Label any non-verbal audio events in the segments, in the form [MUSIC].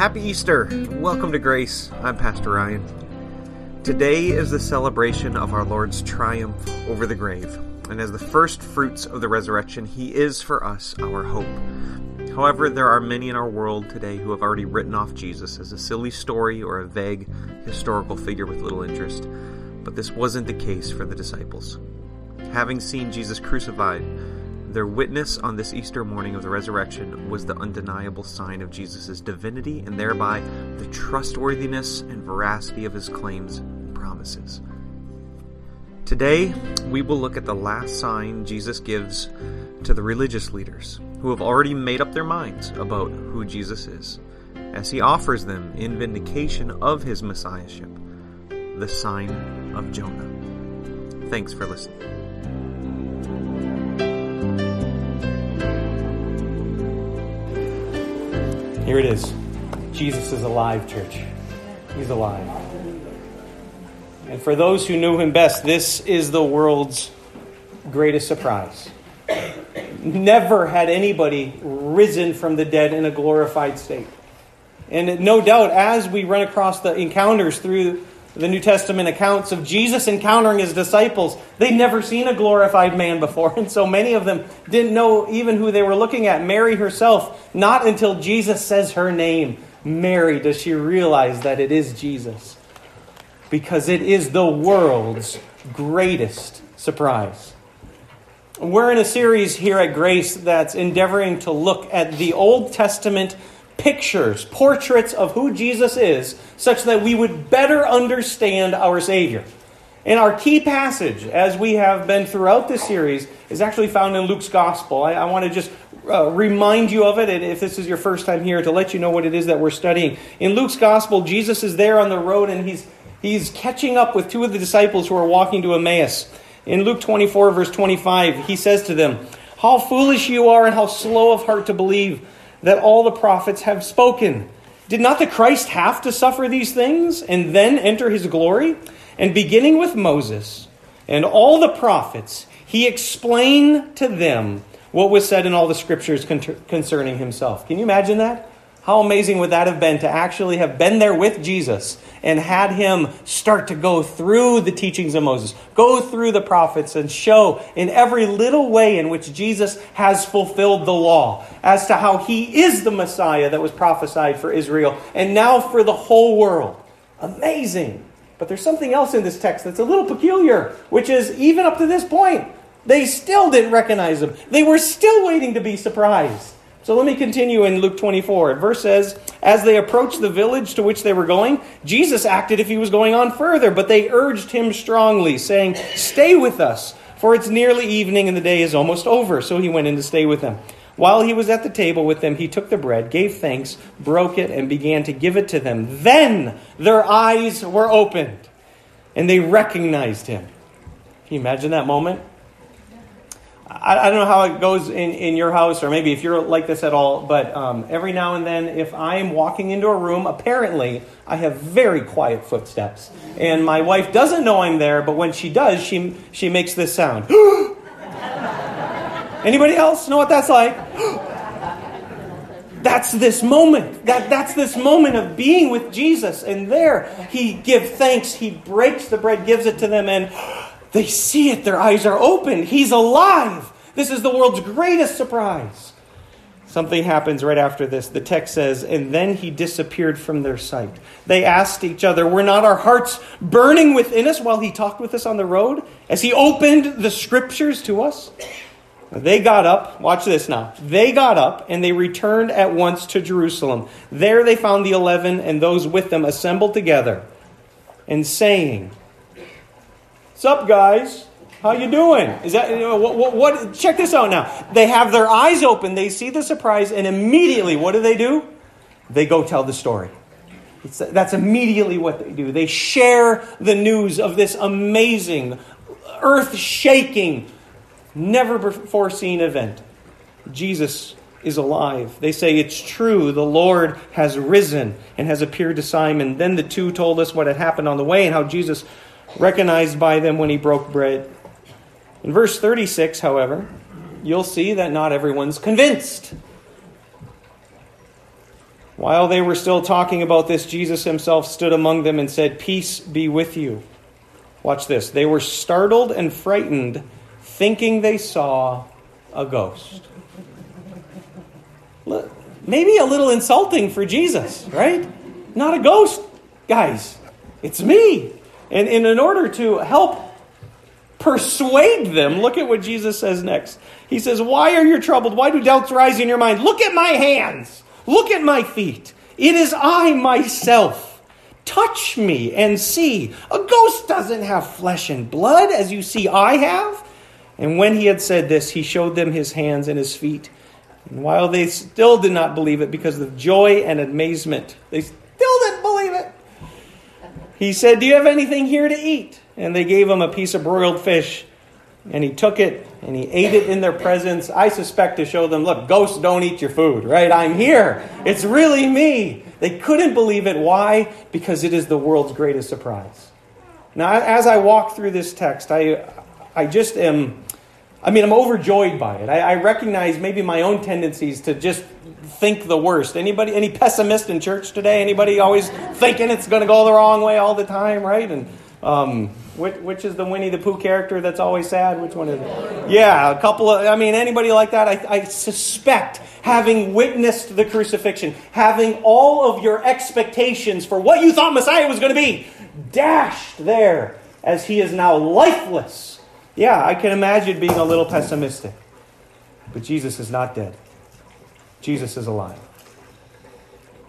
Happy Easter! Welcome to Grace. I'm Pastor Ryan. Today is the celebration of our Lord's triumph over the grave, and as the first fruits of the resurrection, He is for us our hope. However, there are many in our world today who have already written off Jesus as a silly story or a vague historical figure with little interest, but this wasn't the case for the disciples. Having seen Jesus crucified, their witness on this Easter morning of the resurrection was the undeniable sign of Jesus' divinity and thereby the trustworthiness and veracity of his claims and promises. Today, we will look at the last sign Jesus gives to the religious leaders who have already made up their minds about who Jesus is, as he offers them in vindication of his messiahship the sign of Jonah. Thanks for listening. Here it is. Jesus is alive, church. He's alive. And for those who knew him best, this is the world's greatest surprise. Never had anybody risen from the dead in a glorified state. And no doubt, as we run across the encounters through the New Testament accounts of Jesus encountering his disciples, they'd never seen a glorified man before, [LAUGHS] and so many of them didn't know even who they were looking at. Mary herself, not until Jesus says her name, Mary, does she realize that it is Jesus. Because it is the world's greatest surprise. We're in a series here at Grace that's endeavoring to look at the Old Testament pictures, portraits of who Jesus is, such that we would better understand our Savior. And our key passage, as we have been throughout this series, is actually found in Luke's Gospel. I, I want to just uh, remind you of it, and if this is your first time here, to let you know what it is that we're studying. In Luke's Gospel, Jesus is there on the road, and he's, he's catching up with two of the disciples who are walking to Emmaus. In Luke 24, verse 25, he says to them, How foolish you are, and how slow of heart to believe that all the prophets have spoken. Did not the Christ have to suffer these things and then enter his glory? And beginning with Moses and all the prophets, he explained to them what was said in all the scriptures concerning himself. Can you imagine that? How amazing would that have been to actually have been there with Jesus and had him start to go through the teachings of Moses, go through the prophets, and show in every little way in which Jesus has fulfilled the law as to how he is the Messiah that was prophesied for Israel and now for the whole world. Amazing. But there's something else in this text that's a little peculiar, which is even up to this point, they still didn't recognize him. They were still waiting to be surprised. So let me continue in Luke 24. Verse says, As they approached the village to which they were going, Jesus acted if he was going on further, but they urged him strongly, saying, Stay with us, for it's nearly evening and the day is almost over. So he went in to stay with them. While he was at the table with them, he took the bread, gave thanks, broke it, and began to give it to them. Then their eyes were opened, and they recognized him. Can you imagine that moment? I, don't know how it goes in, in your house, or maybe if you're like this at all, but um, every now and then, if I'm walking into a room, apparently I have very quiet footsteps. And my wife doesn't know I'm there, but when she does, she, she makes this sound. [GASPS] Anybody else know what that's like? [GASPS] that's this moment. That, that's this moment of being with Jesus. And there, he gives thanks, he breaks the bread, gives it to them, and they see it. Their eyes are open. He's alive. This is the world's greatest surprise. Something happens right after this. The text says, And then he disappeared from their sight. They asked each other, Were not our hearts burning within us while he talked with us on the road? As he opened the scriptures to us? They got up, watch this now. They got up and they returned at once to Jerusalem. There they found the eleven and those with them assembled together and saying, Sup, guys? How you doing? Is that what, what, what? Check this out now. They have their eyes open. They see the surprise, and immediately, what do they do? They go tell the story. It's, that's immediately what they do. They share the news of this amazing, earth-shaking, never before seen event. Jesus is alive. They say it's true. The Lord has risen and has appeared to Simon. Then the two told us what had happened on the way and how Jesus recognized by them when he broke bread. In verse 36, however, you'll see that not everyone's convinced. While they were still talking about this, Jesus himself stood among them and said, Peace be with you. Watch this. They were startled and frightened, thinking they saw a ghost. Look, Maybe a little insulting for Jesus, right? Not a ghost, guys. It's me. And, and in order to help persuade them, look at what Jesus says next. He says, Why are you troubled? Why do doubts rise in your mind? Look at my hands. Look at my feet. It is I myself. Touch me and see. A ghost doesn't have flesh and blood as you see I have. And when he had said this, he showed them his hands and his feet. And while they still did not believe it because of joy and amazement, they still didn't. He said, Do you have anything here to eat? And they gave him a piece of broiled fish. And he took it and he ate it in their presence. I suspect to show them, look, ghosts don't eat your food, right? I'm here. It's really me. They couldn't believe it. Why? Because it is the world's greatest surprise. Now, as I walk through this text, I, I just am, I mean, I'm overjoyed by it. I, I recognize maybe my own tendencies to just think the worst. Anybody, any pessimist in church today? Anybody always thinking it's going to go the wrong way all the time, right? And um, which, which is the Winnie the Pooh character that's always sad? Which one is it? Yeah, a couple of, I mean, anybody like that, I, I suspect having witnessed the crucifixion, having all of your expectations for what you thought Messiah was going to be dashed there as he is now lifeless. Yeah, I can imagine being a little pessimistic. But Jesus is not dead, Jesus is alive.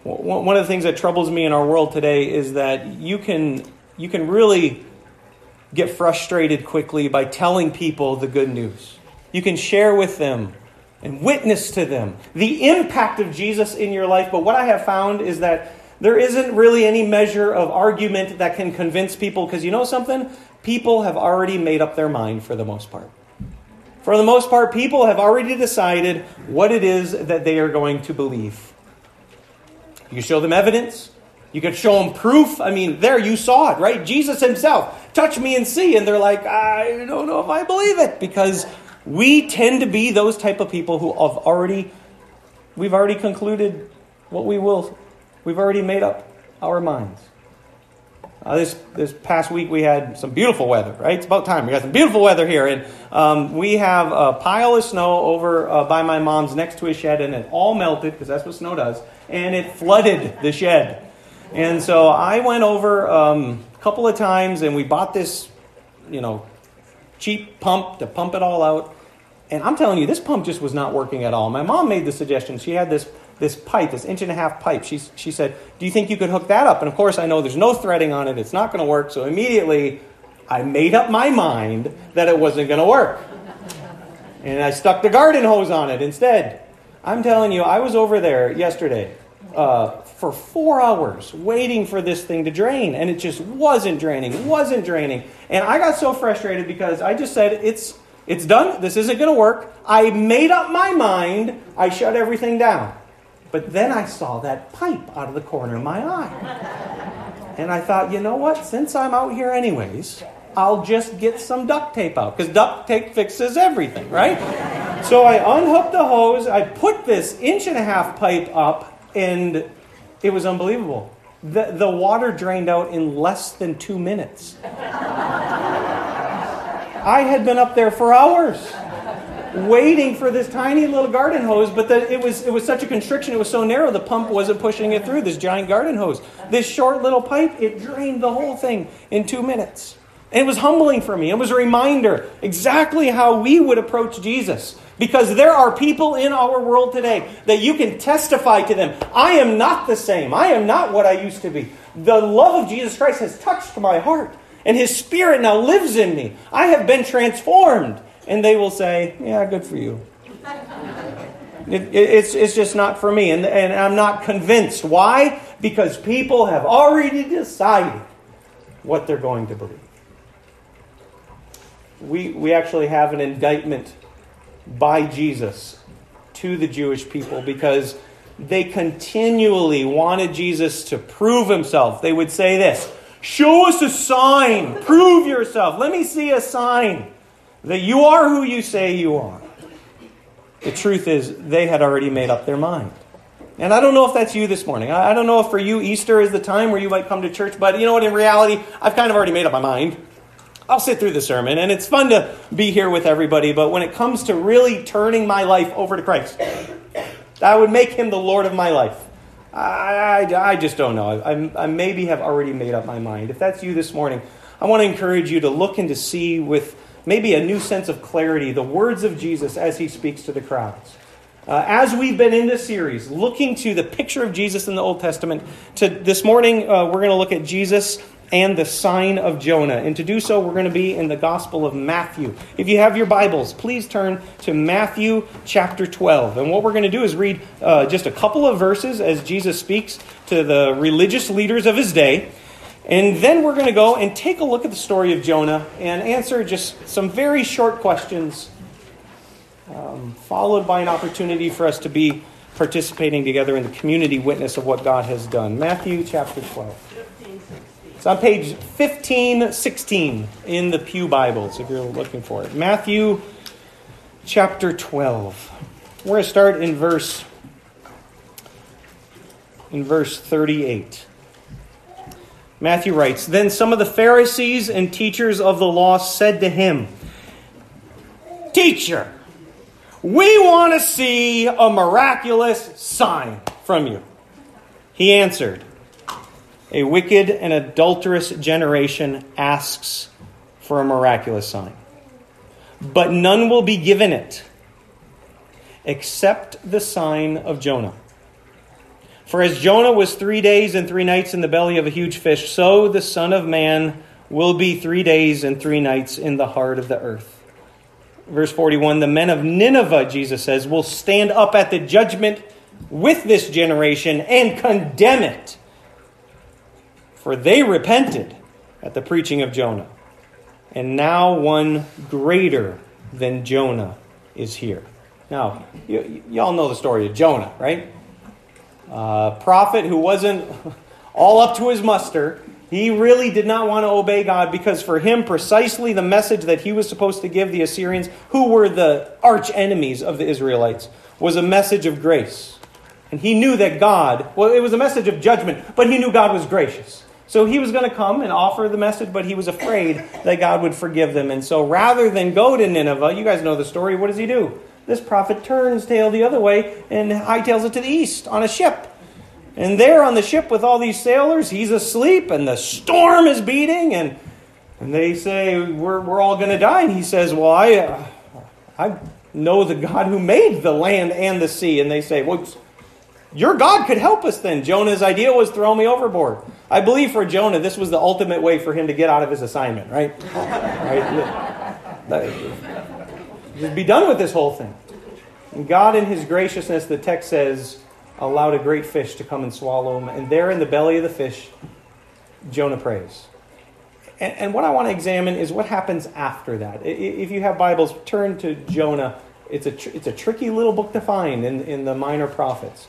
One of the things that troubles me in our world today is that you can you can really get frustrated quickly by telling people the good news. You can share with them and witness to them the impact of Jesus in your life. But what I have found is that there isn't really any measure of argument that can convince people because you know something? People have already made up their mind for the most part. For the most part, people have already decided what it is that they are going to believe. You show them evidence, you could show them proof. I mean, there you saw it, right? Jesus himself, touch me and see. And they're like, I don't know if I believe it because we tend to be those type of people who have already, we've already concluded what we will, we've already made up our minds. Uh, this this past week we had some beautiful weather, right? It's about time. We got some beautiful weather here, and um, we have a pile of snow over uh, by my mom's next to a shed, and it all melted because that's what snow does, and it flooded the shed. And so I went over um, a couple of times and we bought this, you know, cheap pump to pump it all out. And I'm telling you, this pump just was not working at all. My mom made the suggestion. She had this, this pipe, this inch and a half pipe. She, she said, Do you think you could hook that up? And of course, I know there's no threading on it. It's not going to work. So immediately, I made up my mind that it wasn't going to work. And I stuck the garden hose on it instead. I'm telling you, I was over there yesterday uh, for four hours waiting for this thing to drain, and it just wasn't draining, wasn't draining. And I got so frustrated because I just said, It's, it's done. This isn't going to work. I made up my mind. I shut everything down. But then I saw that pipe out of the corner of my eye. And I thought, you know what? Since I'm out here anyways, I'll just get some duct tape out because duct tape fixes everything, right? So I unhooked the hose. I put this inch and a half pipe up and it was unbelievable. The, the water drained out in less than two minutes. I had been up there for hours waiting for this tiny little garden hose, but the, it, was, it was such a constriction, it was so narrow, the pump wasn't pushing it through, this giant garden hose. This short little pipe, it drained the whole thing in two minutes. And it was humbling for me. It was a reminder exactly how we would approach Jesus. Because there are people in our world today that you can testify to them. I am not the same. I am not what I used to be. The love of Jesus Christ has touched my heart, and His Spirit now lives in me. I have been transformed. And they will say, Yeah, good for you. It, it, it's, it's just not for me. And, and I'm not convinced. Why? Because people have already decided what they're going to believe. We, we actually have an indictment by Jesus to the Jewish people because they continually wanted Jesus to prove himself. They would say this Show us a sign, prove yourself. Let me see a sign that you are who you say you are. The truth is, they had already made up their mind. And I don't know if that's you this morning. I don't know if for you Easter is the time where you might come to church, but you know what? In reality, I've kind of already made up my mind. I'll sit through the sermon, and it's fun to be here with everybody, but when it comes to really turning my life over to Christ, I would make him the Lord of my life. I, I, I just don't know. I, I maybe have already made up my mind. If that's you this morning, I want to encourage you to look and to see with maybe a new sense of clarity the words of Jesus as he speaks to the crowds. Uh, as we've been in this series, looking to the picture of Jesus in the Old Testament, to this morning uh, we're going to look at Jesus and the sign of Jonah. And to do so, we're going to be in the Gospel of Matthew. If you have your Bibles, please turn to Matthew chapter 12. And what we're going to do is read uh, just a couple of verses as Jesus speaks to the religious leaders of his day. And then we're going to go and take a look at the story of Jonah and answer just some very short questions, um, followed by an opportunity for us to be participating together in the community witness of what God has done. Matthew chapter 12. It's on page 1516 in the Pew Bibles, if you're looking for it. Matthew chapter 12. We're going to start in verse in verse 38. Matthew writes, Then some of the Pharisees and teachers of the law said to him, Teacher, we want to see a miraculous sign from you. He answered, A wicked and adulterous generation asks for a miraculous sign, but none will be given it except the sign of Jonah. For as Jonah was three days and three nights in the belly of a huge fish, so the Son of Man will be three days and three nights in the heart of the earth. Verse 41 The men of Nineveh, Jesus says, will stand up at the judgment with this generation and condemn it. For they repented at the preaching of Jonah. And now one greater than Jonah is here. Now, y- y'all know the story of Jonah, right? Uh, prophet who wasn't [LAUGHS] all up to his muster. He really did not want to obey God because for him, precisely the message that he was supposed to give the Assyrians, who were the arch enemies of the Israelites, was a message of grace. And he knew that God, well, it was a message of judgment, but he knew God was gracious. So he was going to come and offer the message, but he was afraid that God would forgive them. And so rather than go to Nineveh, you guys know the story, what does he do? This prophet turns tail the other way and hightails it to the east on a ship. And there on the ship with all these sailors, he's asleep and the storm is beating. And, and they say, We're, we're all going to die. And he says, Well, I, uh, I know the God who made the land and the sea. And they say, Well, your God could help us then. Jonah's idea was throw me overboard. I believe for Jonah, this was the ultimate way for him to get out of his assignment, right? [LAUGHS] right? Just be done with this whole thing. And God, in his graciousness, the text says, allowed a great fish to come and swallow him. And there in the belly of the fish, Jonah prays. And, and what I want to examine is what happens after that. If you have Bibles, turn to Jonah. It's a, tr- it's a tricky little book to find in, in the Minor Prophets.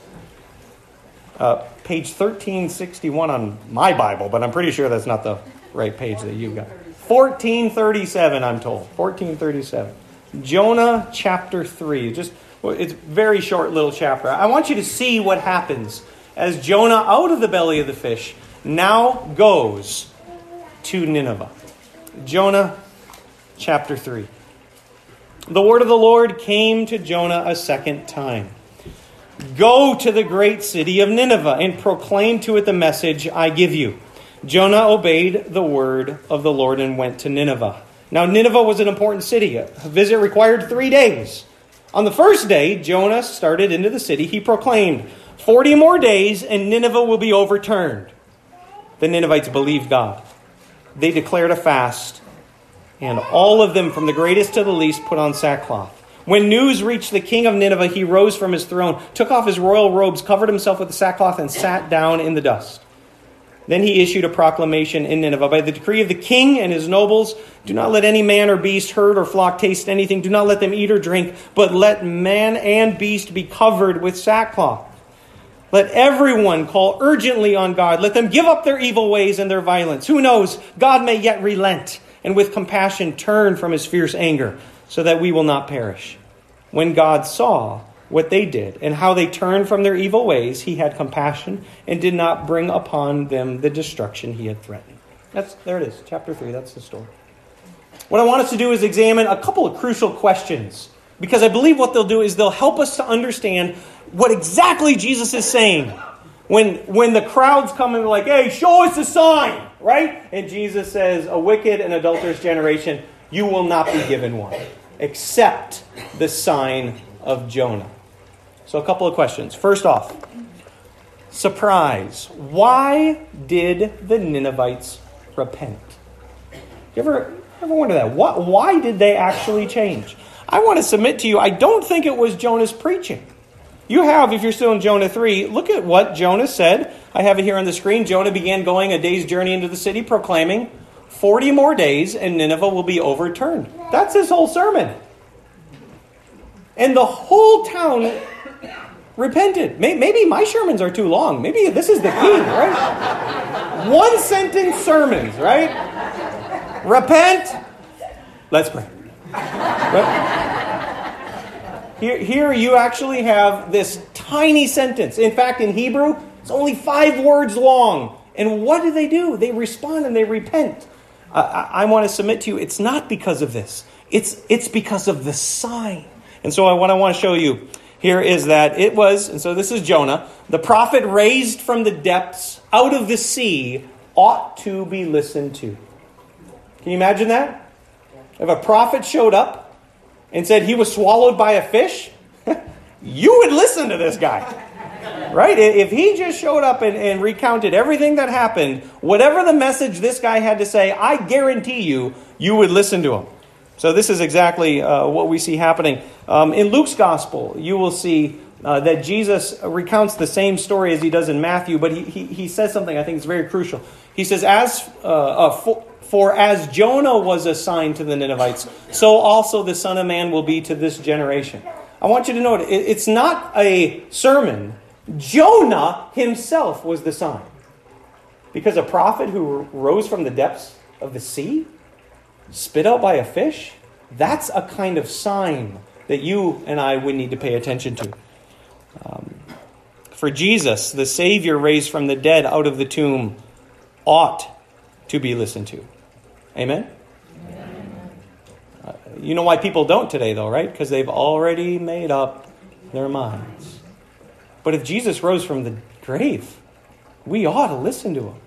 Uh, page 1361 on my Bible, but I'm pretty sure that's not the right page that you've got. 1437, I'm told. 1437. Jonah chapter 3. Just it's a very short little chapter. I want you to see what happens as Jonah, out of the belly of the fish, now goes to Nineveh. Jonah chapter 3. The word of the Lord came to Jonah a second time. Go to the great city of Nineveh and proclaim to it the message I give you. Jonah obeyed the word of the Lord and went to Nineveh. Now, Nineveh was an important city. A visit required three days. On the first day, Jonah started into the city. He proclaimed, 40 more days and Nineveh will be overturned. The Ninevites believed God. They declared a fast, and all of them, from the greatest to the least, put on sackcloth. When news reached the king of Nineveh, he rose from his throne, took off his royal robes, covered himself with the sackcloth, and sat down in the dust. Then he issued a proclamation in Nineveh by the decree of the king and his nobles do not let any man or beast, herd or flock taste anything. Do not let them eat or drink, but let man and beast be covered with sackcloth. Let everyone call urgently on God. Let them give up their evil ways and their violence. Who knows? God may yet relent and with compassion turn from his fierce anger so that we will not perish. When God saw what they did and how they turned from their evil ways, he had compassion and did not bring upon them the destruction he had threatened. That's there it is, chapter 3, that's the story. What I want us to do is examine a couple of crucial questions because I believe what they'll do is they'll help us to understand what exactly Jesus is saying. When, when the crowds come and like, hey, show us a sign, right? And Jesus says, a wicked and adulterous generation, you will not be given one, except the sign of Jonah. So, a couple of questions. First off, surprise. Why did the Ninevites repent? You ever, ever wonder that? What, why did they actually change? I want to submit to you, I don't think it was Jonah's preaching. You have, if you're still in Jonah 3, look at what Jonah said. I have it here on the screen. Jonah began going a day's journey into the city, proclaiming, 40 more days and Nineveh will be overturned. That's his whole sermon. And the whole town repented. Maybe my sermons are too long. Maybe this is the key, right? One sentence sermons, right? Repent. Let's pray. Here, here you actually have this tiny sentence. In fact, in Hebrew, it's only five words long. And what do they do? They respond and they repent. I, I want to submit to you, it's not because of this. It's, it's because of the sign. And so what I want to show you here is that it was, and so this is Jonah, the prophet raised from the depths out of the sea ought to be listened to. Can you imagine that? If a prophet showed up and said he was swallowed by a fish, [LAUGHS] you would listen to this guy. Right? If he just showed up and, and, recounted everything that happened, whatever the message this guy had to say, I guarantee you, you would listen to him. So, this is exactly uh, what we see happening. Um, in Luke's gospel, you will see uh, that Jesus recounts the same story as he does in Matthew, but he, he, he says something I think is very crucial. He says, As uh, for, for as Jonah was assigned to the Ninevites, so also the Son of Man will be to this generation. I want you to note it's not a sermon. Jonah himself was the sign. Because a prophet who rose from the depths of the sea, spit out by a fish, that's a kind of sign that you and I would need to pay attention to. Um, for Jesus, the Savior raised from the dead out of the tomb, ought to be listened to. Amen? Uh, you know why people don't today, though, right? Because they've already made up their minds. But if Jesus rose from the grave, we ought to listen to him.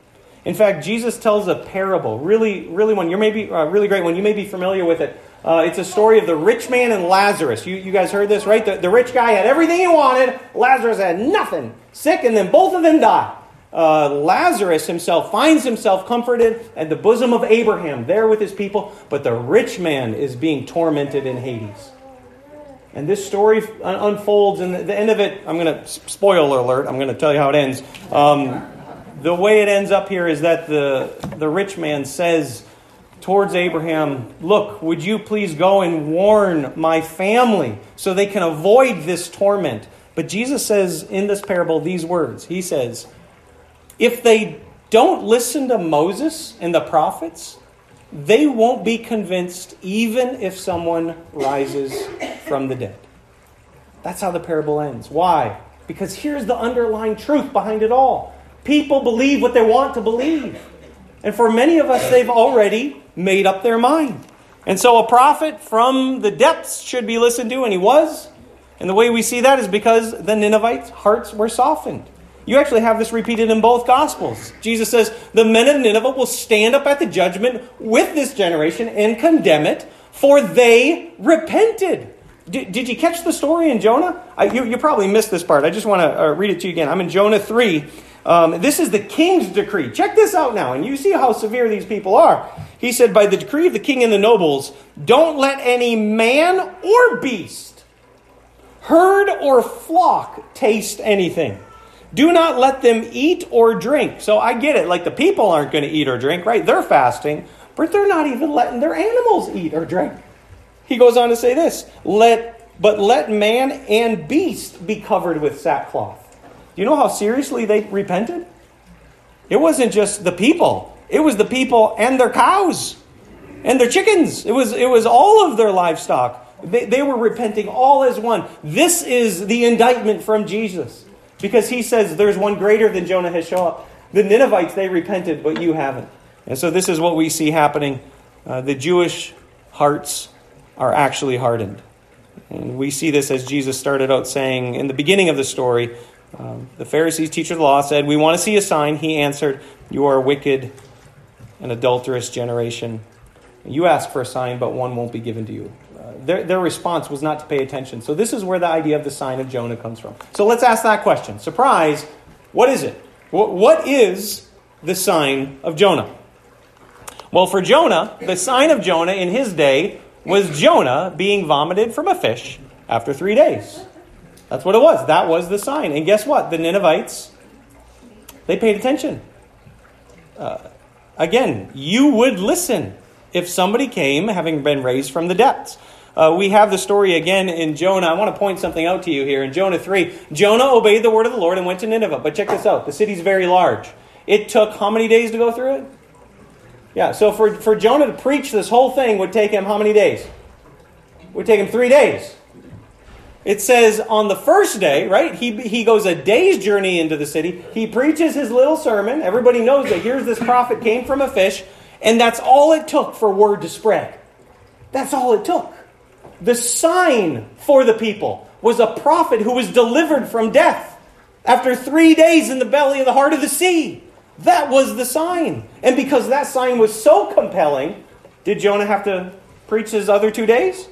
In fact, Jesus tells a parable, really, really one. You're maybe uh, really great one. You may be familiar with it. Uh, it's a story of the rich man and Lazarus. You, you guys heard this, right? The, the rich guy had everything he wanted. Lazarus had nothing, sick, and then both of them die. uh, Lazarus himself finds himself comforted at the bosom of Abraham, there with his people, but the rich man is being tormented in Hades. And this story unfolds, and the end of it, I'm going to, spoiler alert, I'm going to tell you how it ends. Um, the way it ends up here is that the, the rich man says towards Abraham, Look, would you please go and warn my family so they can avoid this torment? But Jesus says in this parable these words He says, if they don't listen to Moses and the prophets, they won't be convinced even if someone rises from the dead. That's how the parable ends. Why? Because here's the underlying truth behind it all people believe what they want to believe. And for many of us, they've already made up their mind. And so a prophet from the depths should be listened to, and he was. And the way we see that is because the Ninevites' hearts were softened. You actually have this repeated in both Gospels. Jesus says, The men of Nineveh will stand up at the judgment with this generation and condemn it, for they repented. Did, did you catch the story in Jonah? I, you, you, probably missed this part. I just want to uh, read it to you again. I'm in Jonah 3. Um, this is the king's decree. Check this out now, and you see how severe these people are. He said, By the decree of the king and the nobles, don't let any man or beast, herd or flock taste anything do not let them eat or drink. So I get it. Like the people aren't going to eat or drink, right? They're fasting, but they're not even letting their animals eat or drink. He goes on to say this let but let man and beast be covered with sackcloth. Do you know how seriously they repented? It wasn't just the people. It was the people and their cows and their chickens. It was, it was all of their livestock They, they were repenting all as one. This is the indictment from Jesus because he says there's one greater than Jonah has shown up. The Ninevites, they repented, but you haven't. And so this is what we see happening. Uh, the Jewish hearts are actually hardened. And we see this as Jesus started out saying in the beginning of the story. Um, the Pharisees, teacher of the law, said, We want to see a sign. He answered, You are a wicked and adulterous generation. You ask for a sign, but one won't be given to you. Uh, their, their response was not to pay attention. So, this is where the idea of the sign of Jonah comes from. So, let's ask that question. Surprise, what is it? what is the sign of Jonah? Well, for Jonah, the sign of Jonah in his day was Jonah being vomited from a fish after three days. That's what it was. That was the sign. And guess what? The Ninevites, they paid attention. Uh, again, you would listen if somebody came having been raised from the depths. Uh, we have the story again in Jonah. I want to point something out to you here. In Jonah 3, Jonah obeyed the word of the Lord and went to Nineveh. But check this out the city's very large. It took how many days to go through it? Yeah, so for, for Jonah to preach this whole thing would take him how many days? would take him three days. It says on the first day, right? He, he goes a day's journey into the city. He preaches his little sermon. Everybody knows that here's this prophet came from a fish. And that's all it took for word to spread. That's all it took. The sign for the people was a prophet who was delivered from death after three days in the belly of the heart of the sea. That was the sign. And because that sign was so compelling, did Jonah have to preach his other two days?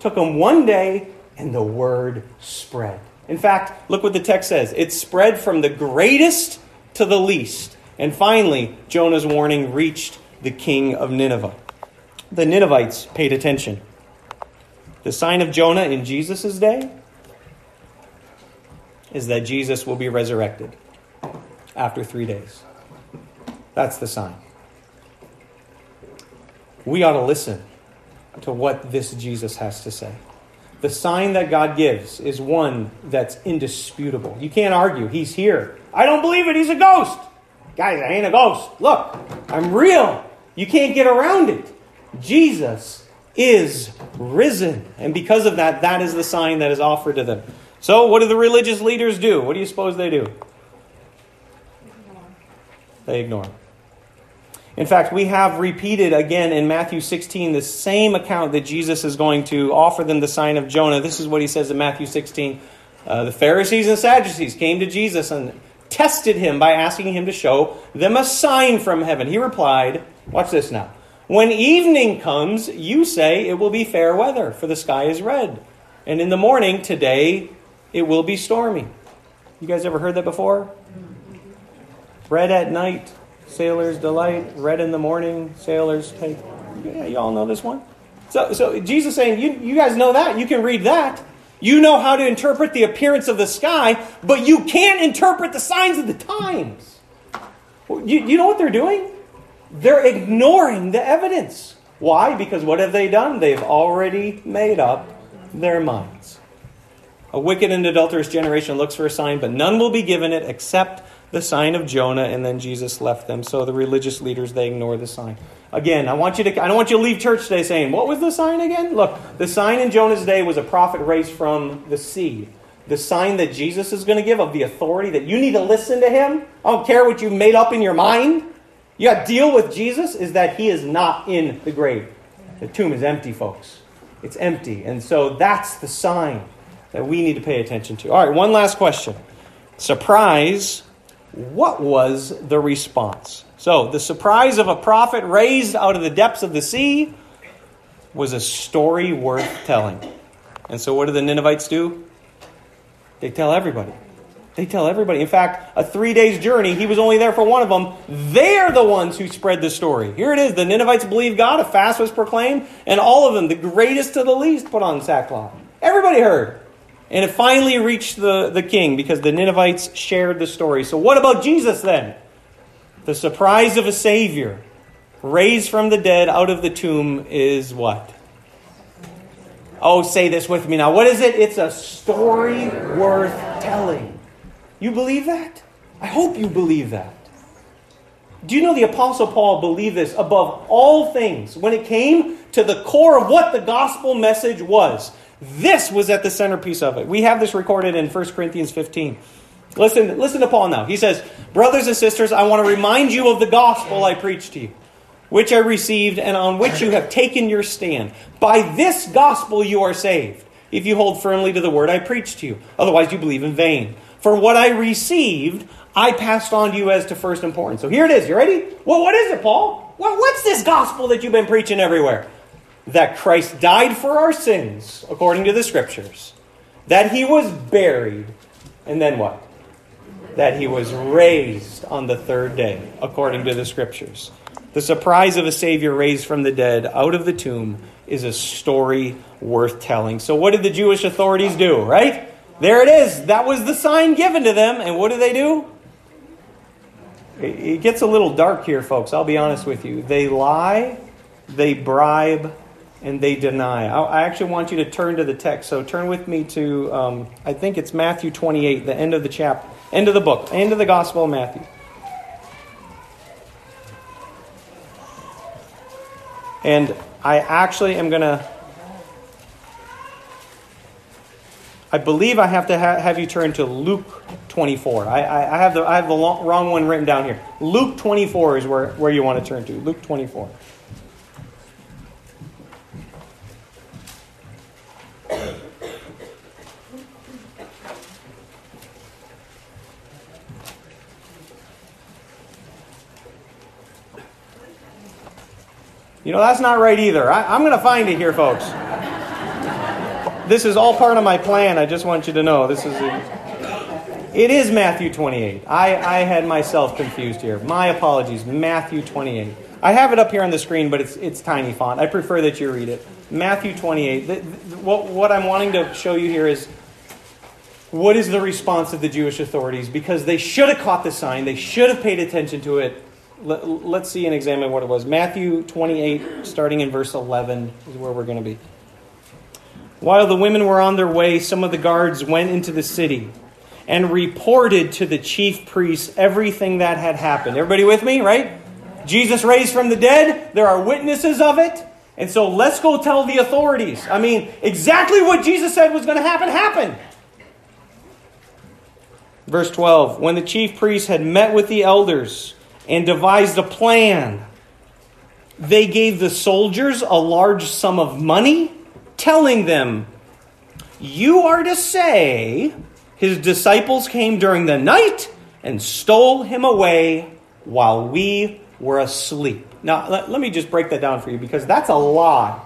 Took him one day, and the word spread. In fact, look what the text says it spread from the greatest to the least. And finally, Jonah's warning reached the king of Nineveh. The Ninevites paid attention. The sign of Jonah in Jesus' day is that Jesus will be resurrected after three days. That's the sign. We ought to listen to what this Jesus has to say. The sign that God gives is one that's indisputable. You can't argue. He's here. I don't believe it. He's a ghost. Guys, I ain't a ghost. Look, I'm real. You can't get around it. Jesus is risen. And because of that, that is the sign that is offered to them. So, what do the religious leaders do? What do you suppose they do? They ignore In fact, we have repeated again in Matthew 16 the same account that Jesus is going to offer them the sign of Jonah. This is what he says in Matthew 16. Uh, the Pharisees and Sadducees came to Jesus and tested him by asking him to show them a sign from heaven. He replied, Watch this now. When evening comes, you say it will be fair weather, for the sky is red. And in the morning, today, it will be stormy. You guys ever heard that before? Red at night, sailors delight. Red in the morning, sailors take. Yeah, you all know this one. So, so Jesus saying, you, you guys know that. You can read that. You know how to interpret the appearance of the sky, but you can't interpret the signs of the times. You, you know what they're doing? They're ignoring the evidence. Why? Because what have they done? They've already made up their minds. A wicked and adulterous generation looks for a sign, but none will be given it except the sign of Jonah, and then Jesus left them. So the religious leaders, they ignore the sign. Again, I want you to I don't want you to leave church today saying, what was the sign again? Look, the sign in Jonah's day was a prophet raised from the sea. The sign that Jesus is going to give of the authority that you need to listen to him. I don't care what you've made up in your mind. You got to deal with Jesus is that he is not in the grave. The tomb is empty, folks. It's empty. And so that's the sign that we need to pay attention to. All right, one last question. Surprise what was the response? So, the surprise of a prophet raised out of the depths of the sea was a story worth telling. And so, what do the Ninevites do? They tell everybody. They tell everybody. In fact, a three days journey, he was only there for one of them. They're the ones who spread the story. Here it is. The Ninevites believed God. A fast was proclaimed, and all of them, the greatest to the least, put on sackcloth. Everybody heard. And it finally reached the, the king because the Ninevites shared the story. So, what about Jesus then? The surprise of a Savior raised from the dead out of the tomb is what? Oh, say this with me now. What is it? It's a story worth telling. You believe that? I hope you believe that. Do you know the Apostle Paul believed this above all things when it came to the core of what the gospel message was? This was at the centerpiece of it. We have this recorded in 1 Corinthians 15. Listen, listen to Paul now. He says, Brothers and sisters, I want to remind you of the gospel I preached to you, which I received and on which you have taken your stand. By this gospel you are saved, if you hold firmly to the word I preached to you. Otherwise, you believe in vain. For what I received, I passed on to you as to first importance. So here it is. You ready? Well, what is it, Paul? Well, what's this gospel that you've been preaching everywhere? That Christ died for our sins, according to the scriptures. That he was buried. And then what? That he was raised on the third day, according to the scriptures. The surprise of a Savior raised from the dead out of the tomb is a story worth telling. So, what did the Jewish authorities do, right? There it is. That was the sign given to them. And what do they do? It gets a little dark here, folks. I'll be honest with you. They lie, they bribe, and they deny. I actually want you to turn to the text. So turn with me to, um, I think it's Matthew 28, the end of the chapter, end of the book, end of the Gospel of Matthew. And I actually am going to I believe I have to ha- have you turn to Luke 24. I, I, I have the, I have the long, wrong one written down here. Luke 24 is where, where you want to turn to. Luke 24. You know, that's not right either. I, I'm going to find it here, folks this is all part of my plan. I just want you to know this is. A, it is Matthew 28. I, I had myself confused here. My apologies. Matthew 28. I have it up here on the screen, but it's, it's tiny font. I prefer that you read it. Matthew 28. The, the, what, what I'm wanting to show you here is what is the response of the Jewish authorities? Because they should have caught the sign, they should have paid attention to it. Let, let's see and examine what it was. Matthew 28, starting in verse 11, is where we're going to be. While the women were on their way, some of the guards went into the city and reported to the chief priests everything that had happened. Everybody with me, right? Jesus raised from the dead. There are witnesses of it. And so let's go tell the authorities. I mean, exactly what Jesus said was going to happen happened. Verse 12 When the chief priests had met with the elders and devised a plan, they gave the soldiers a large sum of money telling them, You are to say, his disciples came during the night and stole him away while we were asleep. Now, let, let me just break that down for you because that's a lie.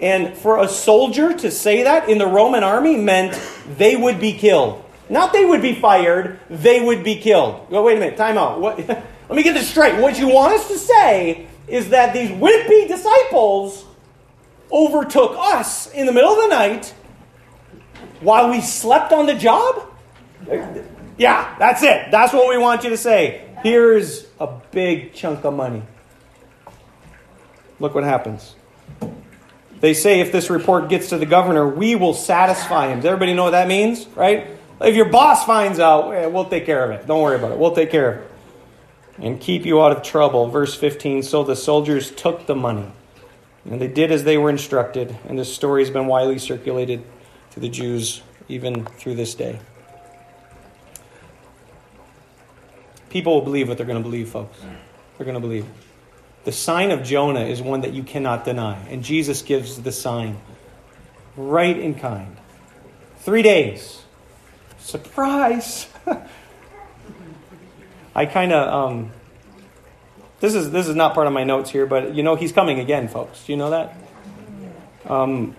And for a soldier to say that in the Roman army meant they would be killed. Not they would be fired, they would be killed. Well, wait a minute, time out. What, [LAUGHS] let me get this straight. What you want us to say is that these wimpy disciples overtook us in the middle of the night while we slept on the job? Yeah, that's it. That's what we want you to say. Here's a big chunk of money. Look what happens. They say if this report gets to the governor, we will satisfy him. Does everybody know what that means? Right? If your boss finds out, eh, we'll take care of it. Don't worry about it. We'll take care of it. And keep you out of trouble. Verse 15 So the soldiers took the money and they did as they were instructed, and this story has been widely circulated to the Jews even through this day. People will believe what they're going to believe, folks. They're going to believe. The sign of Jonah is one that you cannot deny, and Jesus gives the sign right in kind. Three days. Surprise! [LAUGHS] I kind of um, this is this is not part of my notes here, but you know he's coming again, folks. Do you know that? Um,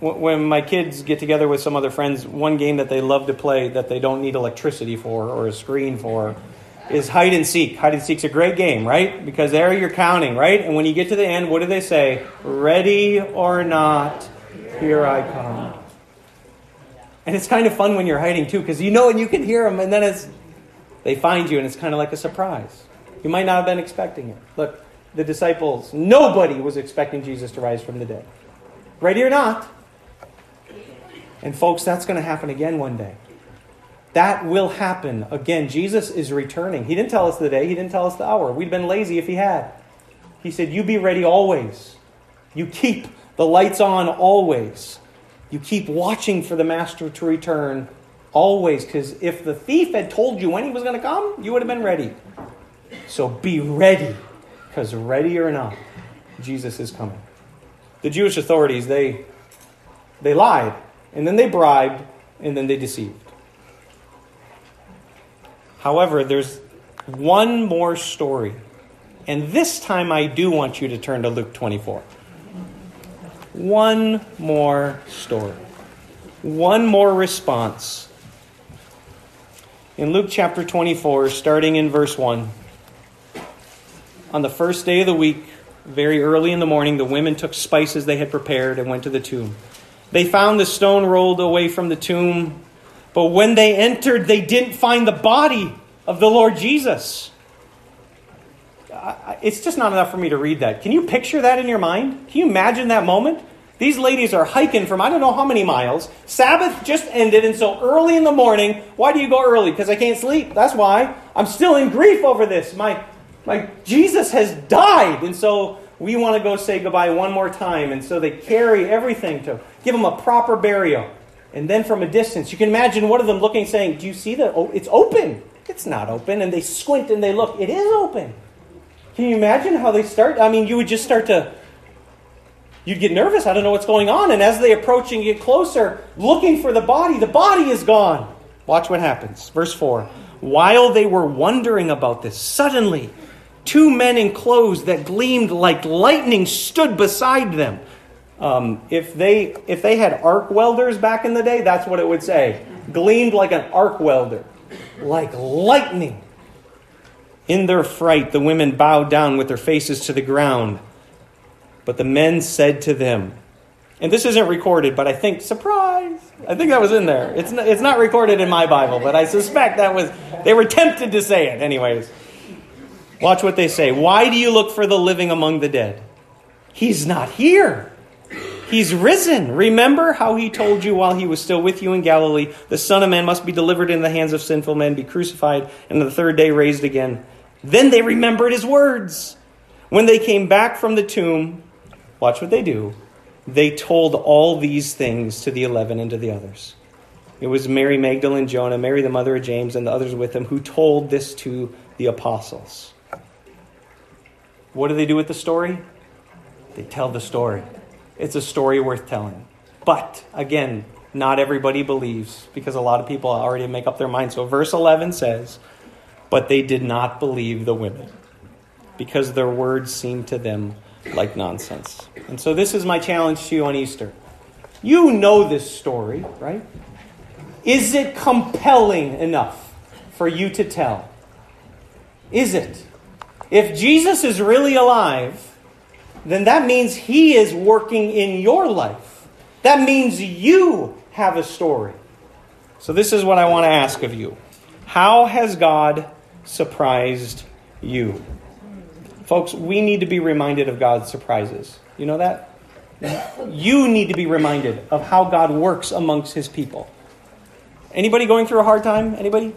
when my kids get together with some other friends, one game that they love to play that they don't need electricity for or a screen for is hide and seek. Hide and seek's a great game, right? Because there you're counting, right? And when you get to the end, what do they say? Ready or not, here I come. And it's kind of fun when you're hiding too, because you know and you can hear them, and then it's they find you, and it's kind of like a surprise. You might not have been expecting it. Look, the disciples, nobody was expecting Jesus to rise from the dead. Ready or not. And folks, that's going to happen again one day. That will happen. Again, Jesus is returning. He didn't tell us the day, He didn't tell us the hour. We'd been lazy if He had. He said, You be ready always. You keep the lights on always. You keep watching for the Master to return always, because if the thief had told you when he was going to come, you would have been ready. So be ready, because ready or not, Jesus is coming. The Jewish authorities, they, they lied, and then they bribed, and then they deceived. However, there's one more story. And this time I do want you to turn to Luke 24. One more story. One more response. In Luke chapter 24, starting in verse 1, on the first day of the week, very early in the morning, the women took spices they had prepared and went to the tomb. They found the stone rolled away from the tomb but when they entered, they didn't find the body of the Lord Jesus. It's just not enough for me to read that. Can you picture that in your mind? Can you imagine that moment? These ladies are hiking from I don't know how many miles. Sabbath just ended, and so early in the morning, why do you go early? Because I can't sleep. That's why. I'm still in grief over this. My, my Jesus has died, and so we want to go say goodbye one more time. And so they carry everything to give him a proper burial. And then from a distance, you can imagine one of them looking, saying, Do you see that? Oh, it's open. It's not open. And they squint and they look. It is open. Can you imagine how they start? I mean, you would just start to, you'd get nervous. I don't know what's going on. And as they approach and get closer, looking for the body, the body is gone. Watch what happens. Verse 4. While they were wondering about this, suddenly two men in clothes that gleamed like lightning stood beside them. Um, if they if they had arc welders back in the day, that's what it would say. Gleamed like an arc welder, like lightning. In their fright, the women bowed down with their faces to the ground. But the men said to them, and this isn't recorded, but I think surprise. I think that was in there. It's not, it's not recorded in my Bible, but I suspect that was they were tempted to say it. Anyways, watch what they say. Why do you look for the living among the dead? He's not here. He's risen. Remember how he told you while he was still with you in Galilee the Son of Man must be delivered in the hands of sinful men, be crucified, and the third day raised again. Then they remembered his words. When they came back from the tomb, watch what they do. They told all these things to the eleven and to the others. It was Mary Magdalene, Joanna, Mary the mother of James, and the others with them who told this to the apostles. What do they do with the story? They tell the story it's a story worth telling. But again, not everybody believes because a lot of people already make up their mind. So verse 11 says, But they did not believe the women because their words seemed to them like nonsense. And so this is my challenge to you on Easter. You know this story, right? Is it compelling enough for you to tell? Is it? If Jesus is really alive, then that means He is working in your life. That means you have a story. So, this is what I want to ask of you How has God surprised you? Folks, we need to be reminded of God's surprises. You know that? You need to be reminded of how God works amongst his people. Anybody going through a hard time? Anybody?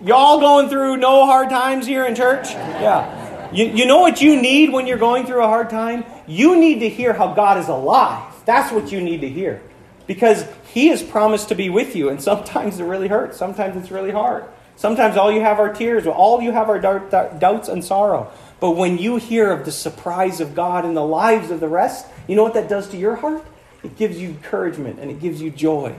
Y'all going through no hard times here in church? Yeah. You, you know what you need when you're going through a hard time? You need to hear how God is alive. That's what you need to hear. Because He has promised to be with you, and sometimes it really hurts. Sometimes it's really hard. Sometimes all you have are tears, all you have are doubts and sorrow. But when you hear of the surprise of God in the lives of the rest, you know what that does to your heart? It gives you encouragement and it gives you joy.